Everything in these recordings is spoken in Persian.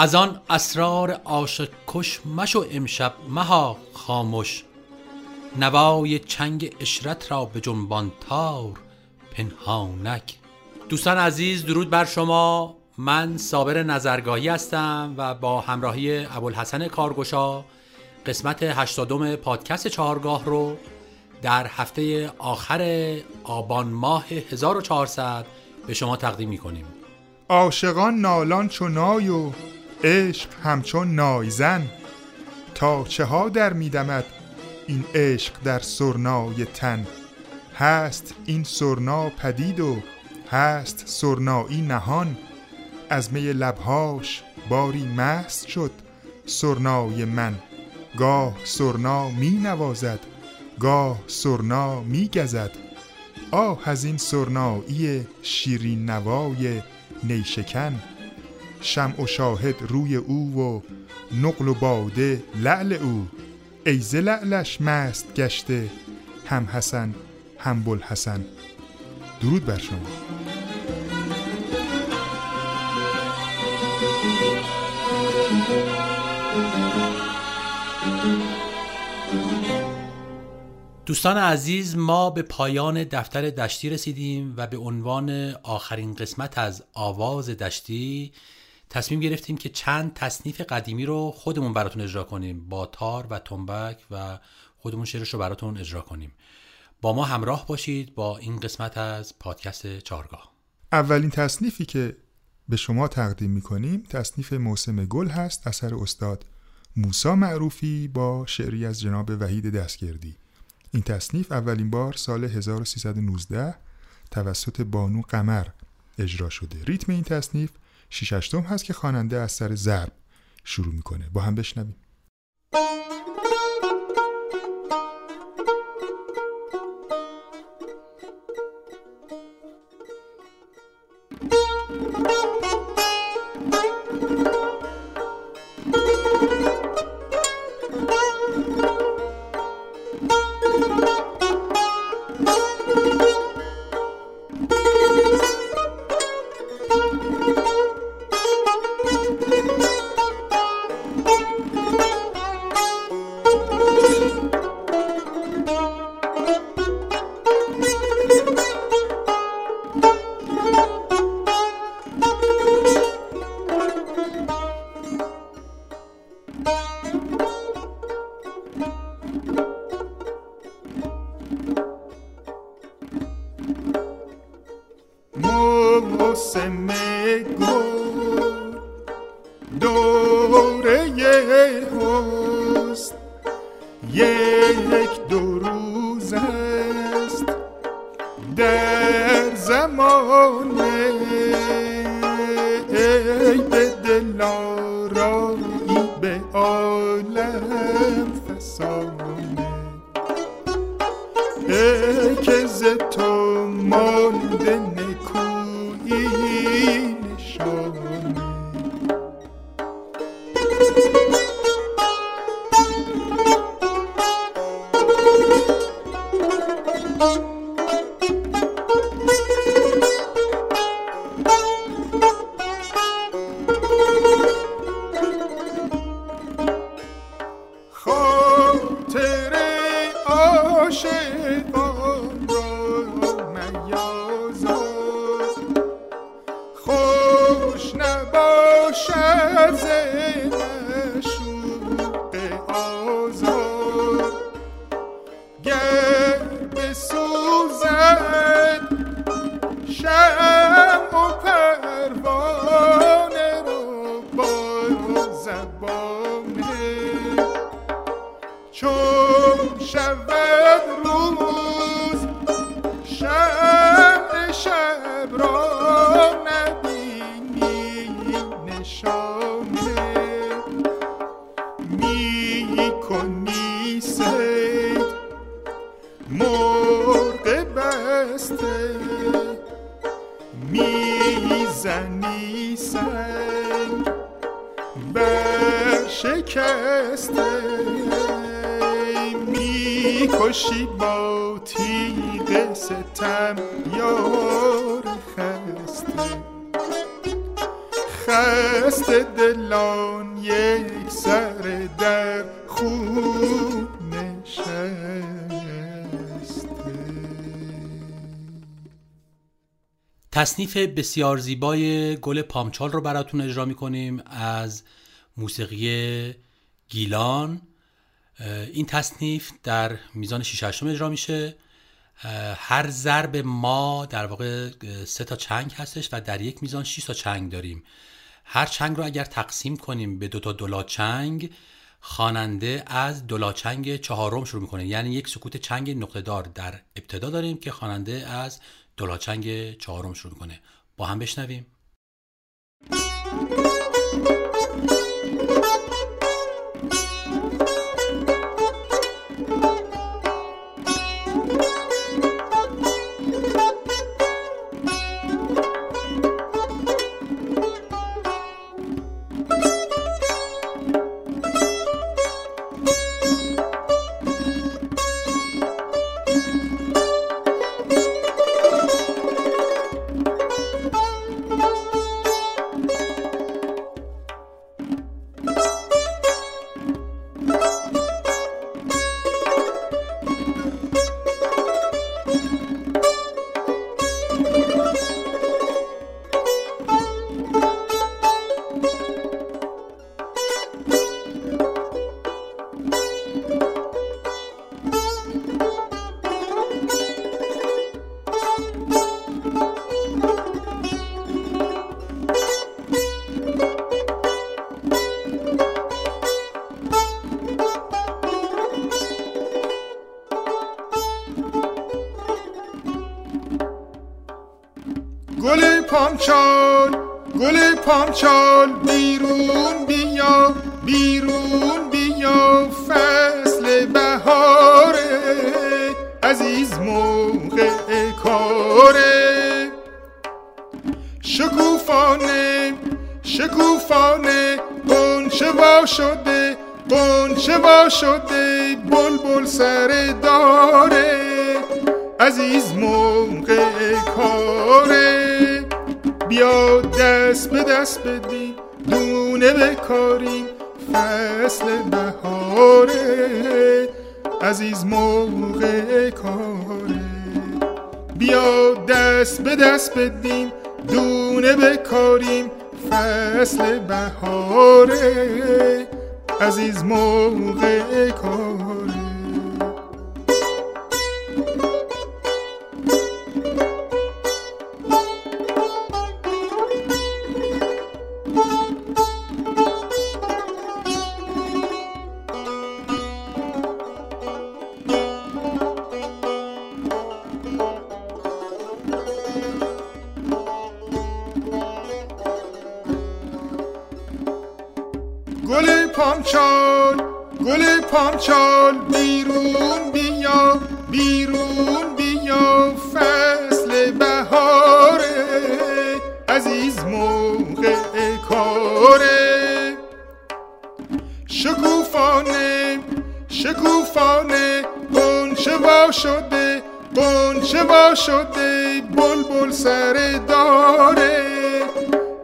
از آن اسرار عاشق کش مشو امشب مها خاموش نوای چنگ اشرت را به جنبان تار پنهانک. دوستان عزیز درود بر شما. من صابر نظرگاهی هستم و با همراهی ابوالحسن کارگشا قسمت 82 پادکست چهارگاه رو در هفته آخر آبان ماه 1400 به شما تقدیم می کنیم عاشقان نالان چو نای و عشق همچون نایزن. تا چه ها در میدمد این عشق در سرنای تن؟ هست این سرنا پدید و هست سرنایی نهان. از می لبهاش باری مست شد سرنای من. گاه سرنا می نوازد گاه سرنا می گزد. آه از این سرنایی شیرین نوای نیشکن. شمع و شاهد روی او و نقل و باده لعل او. ایز لعلش مست گشته هم حسن هم بلحسن درود بر شما. دوستان عزیز ما به پایان دفتر دشتی رسیدیم و به عنوان آخرین قسمت از آواز دشتی تصمیم گرفتیم که چند تصنیف قدیمی رو خودمون براتون اجرا کنیم. با تار و تنبک و خودمون شعرش رو براتون اجرا کنیم. با ما همراه باشید با این قسمت از پادکست چارگاه اولین تصنیفی که به شما تقدیم می‌کنیم تصنیف موسم گل هست اثر استاد موسا معروفی با شعری از جناب وحید دستگردی. این تصنیف اولین بار سال 1319 توسط بانو قمر اجرا شده. ریتم این تصنیف شیششتم هست که خواننده از سر ضرب شروع می‌کنه. با هم بشنویم. şevvet ruhum می‌کشی با تیغ ستم یار خسته. خسته دلان یک سر در خون تصنیف بسیار زیبای گل پامچال رو براتون اجرا می‌کنیم از موسیقی گیلان. این تصنیف در میزان 6 اجرا میشه. هر ضرب ما در واقع سه تا چنگ هستش و در یک میزان 6 تا چنگ داریم. هر چنگ رو اگر تقسیم کنیم به دو تا دولا چنگ خواننده از دولاچنگ چهارم شروع می‌کنه. یعنی یک سکوت چنگ نقطه دار در ابتدا داریم که خواننده از دولاچنگ چهارم شروع می‌کنه. با هم بشنویم. پامچال گل پامچال بیرون بیا بیرون بیا فصل بهاره عزیز موقع کاره. شکوفانه شکوفانه قنچه وا شده قنچه وا شده بلبل سر داره عزیز موقع کاره. بیا دست به دست بدیم دونه بکاریم فصل بهاره. عزیز موقع کاره. بیا دست به دست بدیم دونه بکاریم فصل بهاره. عزیز موقع کاره. وا شده بلبل سر داره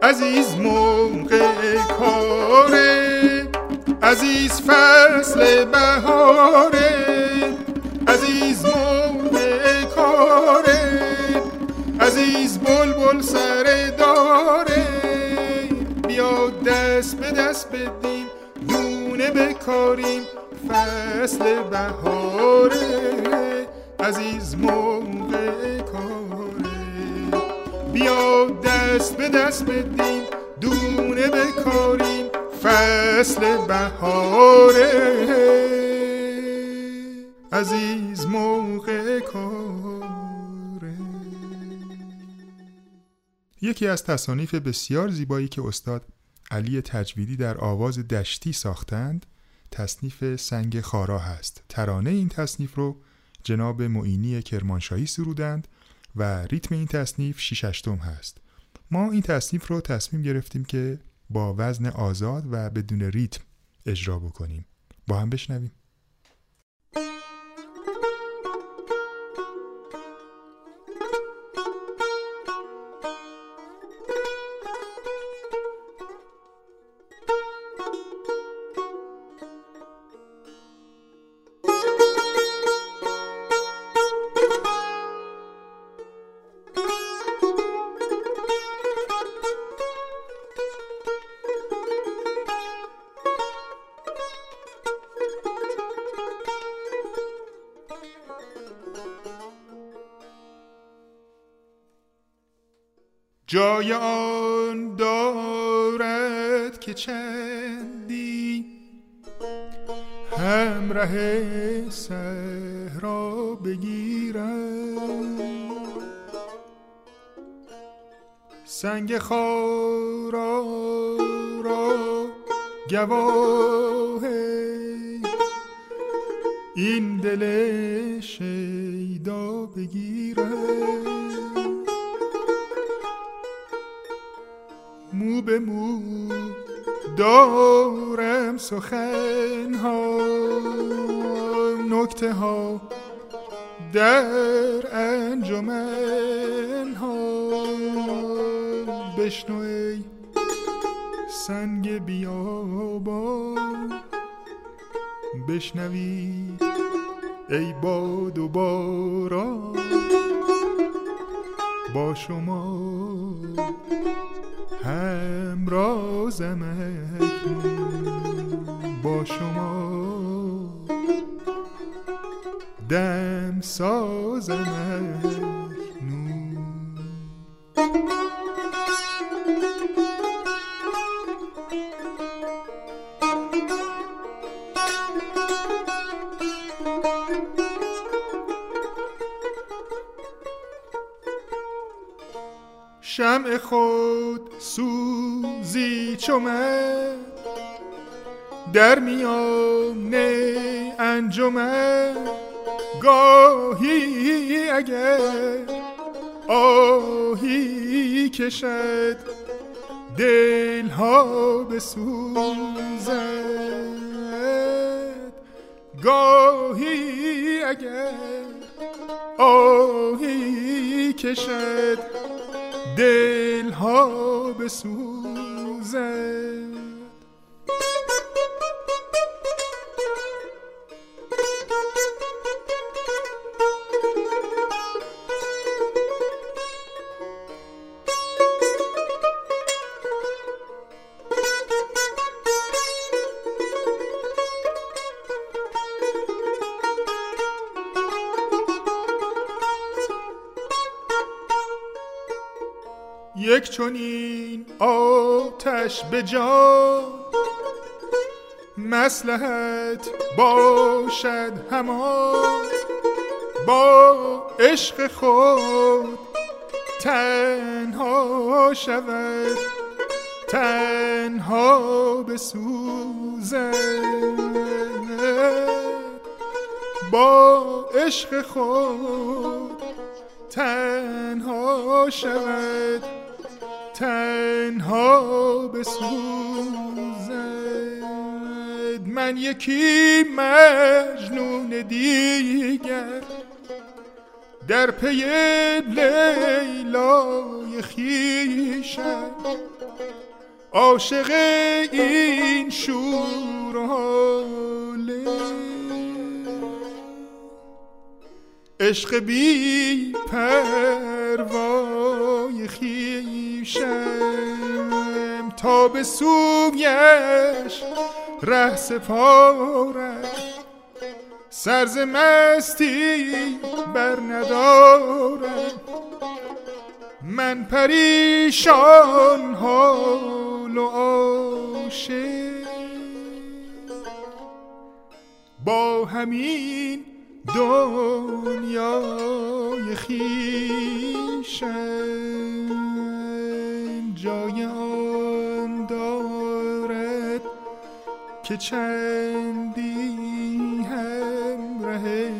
عزیز موقع کاره عزیز فصل بهاره عزیز موقع کاره عزیز بلبل سر داره. بیا دست به دست بدیم دونه بکاریم فصل بهاره. عزیز موقع کاره. بیا دست به دست بدیم دونه بکاریم فصل بهاره. عزیز موقع کاره. یکی از تصانیف بسیار زیبایی که استاد علی تجویدی در آواز دشتی ساختند تصنیف سنگ خارا هست. ترانه این تصنیف رو جناب معینی کرمانشاهی سرودند و ریتم این تصنیف شیششتم هست. ما این تصنیف رو تصمیم گرفتیم که با وزن آزاد و بدون ریتم اجرا بکنیم. با هم بشنویم. جای آن دارد که چندی همراه صحرا بگیرم. سنگ خارا را گواه این دل شیدا بگیرم. به مو دارم سخن ها نکته ها در انجمن ها بشنو ای سنگ بیابا بشنوید ای باد و باران. با شما همرازم با شما. دم سازم خود سوزی چومن در میان انجمن گاهی اگر آهی کشد دلها بسوزد. گاهی اگر آهی کشد دلها بسوزد چنین آتش به جان مسلحت باشد همان. با عشق خود تنها شود تنها بسوزد. با عشق خود تنها شود تنها بسوزد. من یکی مجنون دیگر. در پی لیلای خیشم عاشق این شور عشق بی پروای خیشم تا به سویش ره سپارم سرز مستی بر ندارم من پریشان حال و عاشق. با همین دنیای خیشم جای آن دارد که چندی همره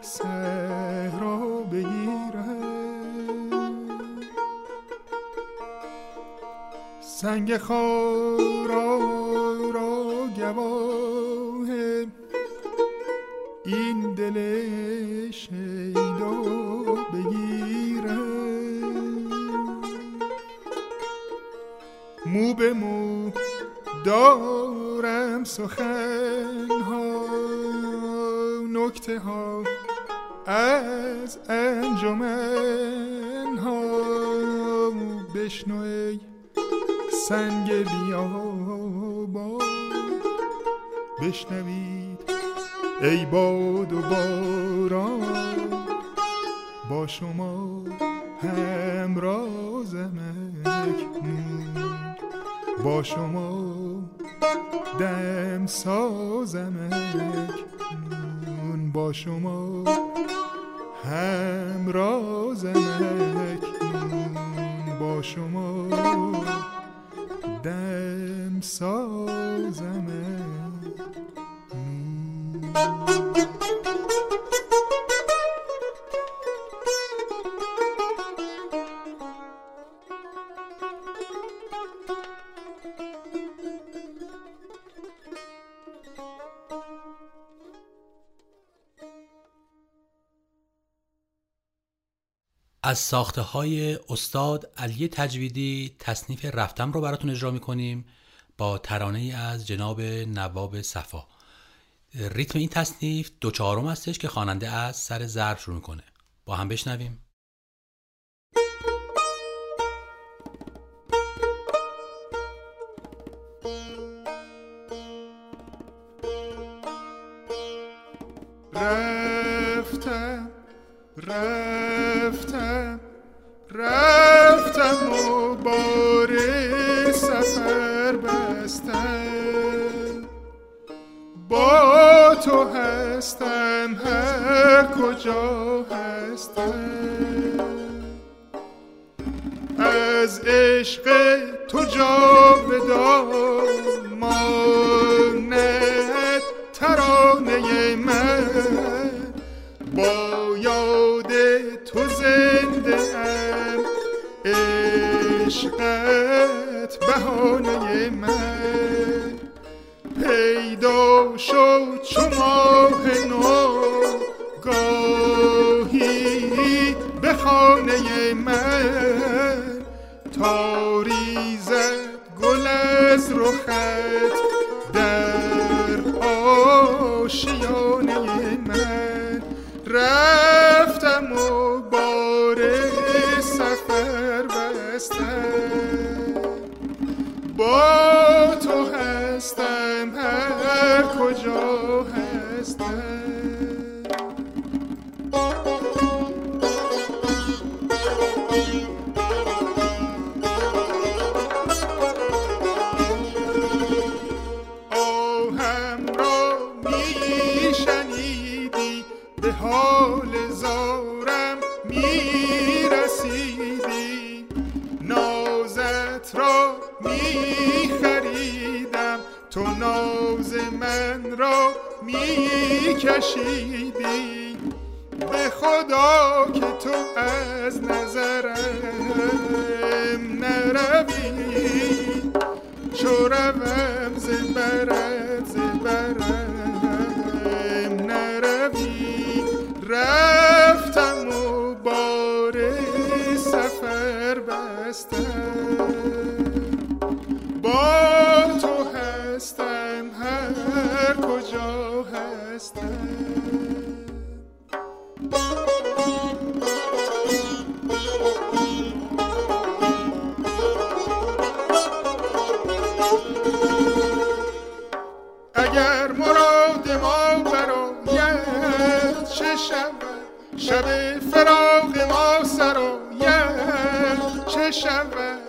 صحرا بگیرم سنگ خارا را گواه این دل شیدا بگیرم مو به مو دارم سخن ها نکته ها از انجمن ها بشنو ای سنگ بیابا بشنوید ای باد و باران با شما همرازم اکنون با شما دم سازم اکنون با شما همرازم اکنون با شما دم سازم از ساخته های استاد علی تجویدی تصنیف رفتم رو براتون اجرا می‌کنیم با ترانه از جناب نواب صفا. ریتم این تصنیف دو چهارم هستش که خواننده از سر ضرب شروع می‌کنه. با هم بشنویم. رفتم رفتم رفتم و بار سفر. تو هستم هر کجا هستم از عشق تو جا بدار ماند ترانه من. با یاد تو زنده ام عشقت بهانه من. پیدا شد چو ماه نو. گاهی به خانه من تا ریزد گل از رخت. میخریدم. تو ناز من را میکشیدی. به خدا که تو از نظرم نروی. چو روم زبرت زبرم نروی. رفتم و بار سفر بستم. اگر مراد ما براید چه شود شب فراق ما سراید چه شود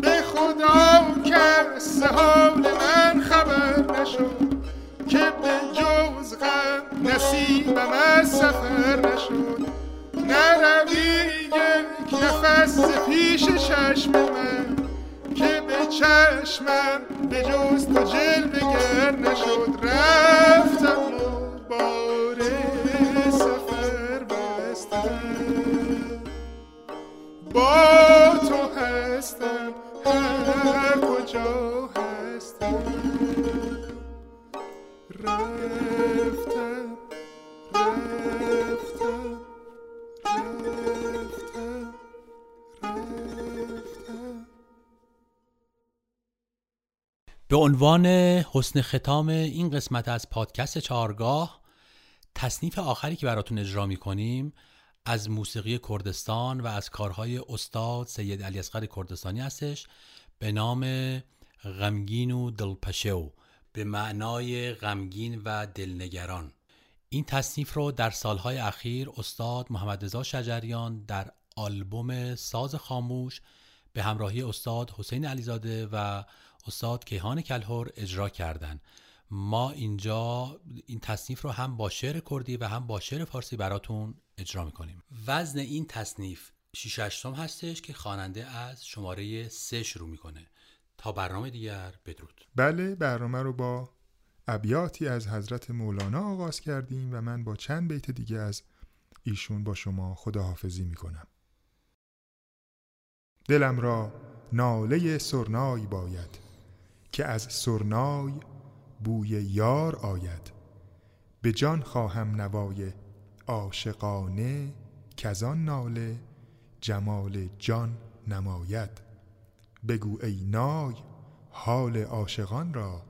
به خدا کس حال من خبر نشد که به جز غم نصیبم از سفر نشد. نروی یک نفس پیش چشم من. چشمم به جز تو جلوه گر نشد. رفتم و بار سفر بستم با تو هستم هر کجا هستم. رفتم به عنوان حسن ختام این قسمت از پادکست چهارگاه تصنیف آخری که براتون اجرا می‌کنیم از موسیقی کردستان و از کارهای استاد سید علی اصغر کردستانی هستش به نام غمگین و دلپشو به معنای غمگین و دلنگران. این تصنیف رو در سالهای اخیر استاد محمد رضا شجریان در آلبوم ساز خاموش به همراهی استاد حسین علیزاده و استاد کیهان کلهور اجرا کردند. ما اینجا این تصنیف رو هم با شعر کردی و هم با شعر فارسی براتون اجرا می‌کنیم. وزن این تصنیف 6 هستش که خواننده از شماره سه شروع می‌کنه. تا برنامه دیگر بدرود. بله برنامه رو با ابیاتی از حضرت مولانا آغاز کردیم و من با چند بیت دیگه از ایشون با شما خداحافظی می‌کنم. دلم را ناله سرنای باید. که از سرنای بوی یار آید. به جان خواهم نوای عاشقانه کزان ناله جمال جان نماید. بگو ای نای حال عاشقان را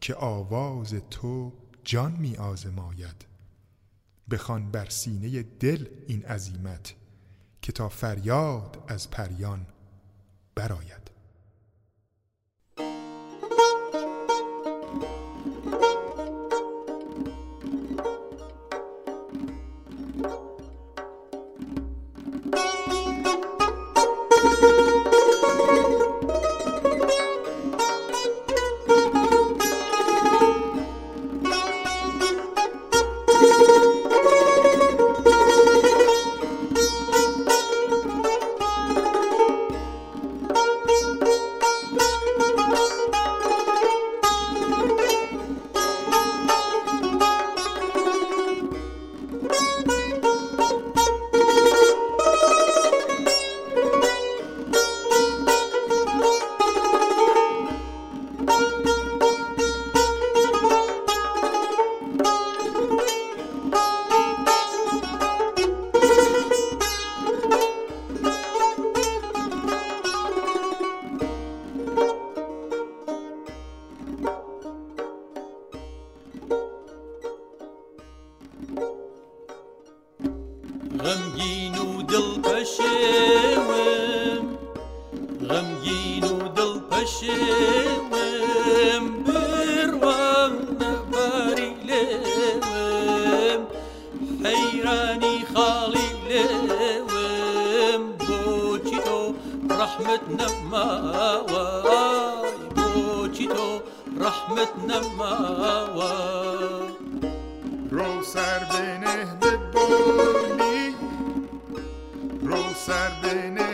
که آواز تو جان می آزماید. بخوان بر سینه دل این عزیمت که تا فریاد از پریان براید سر بینه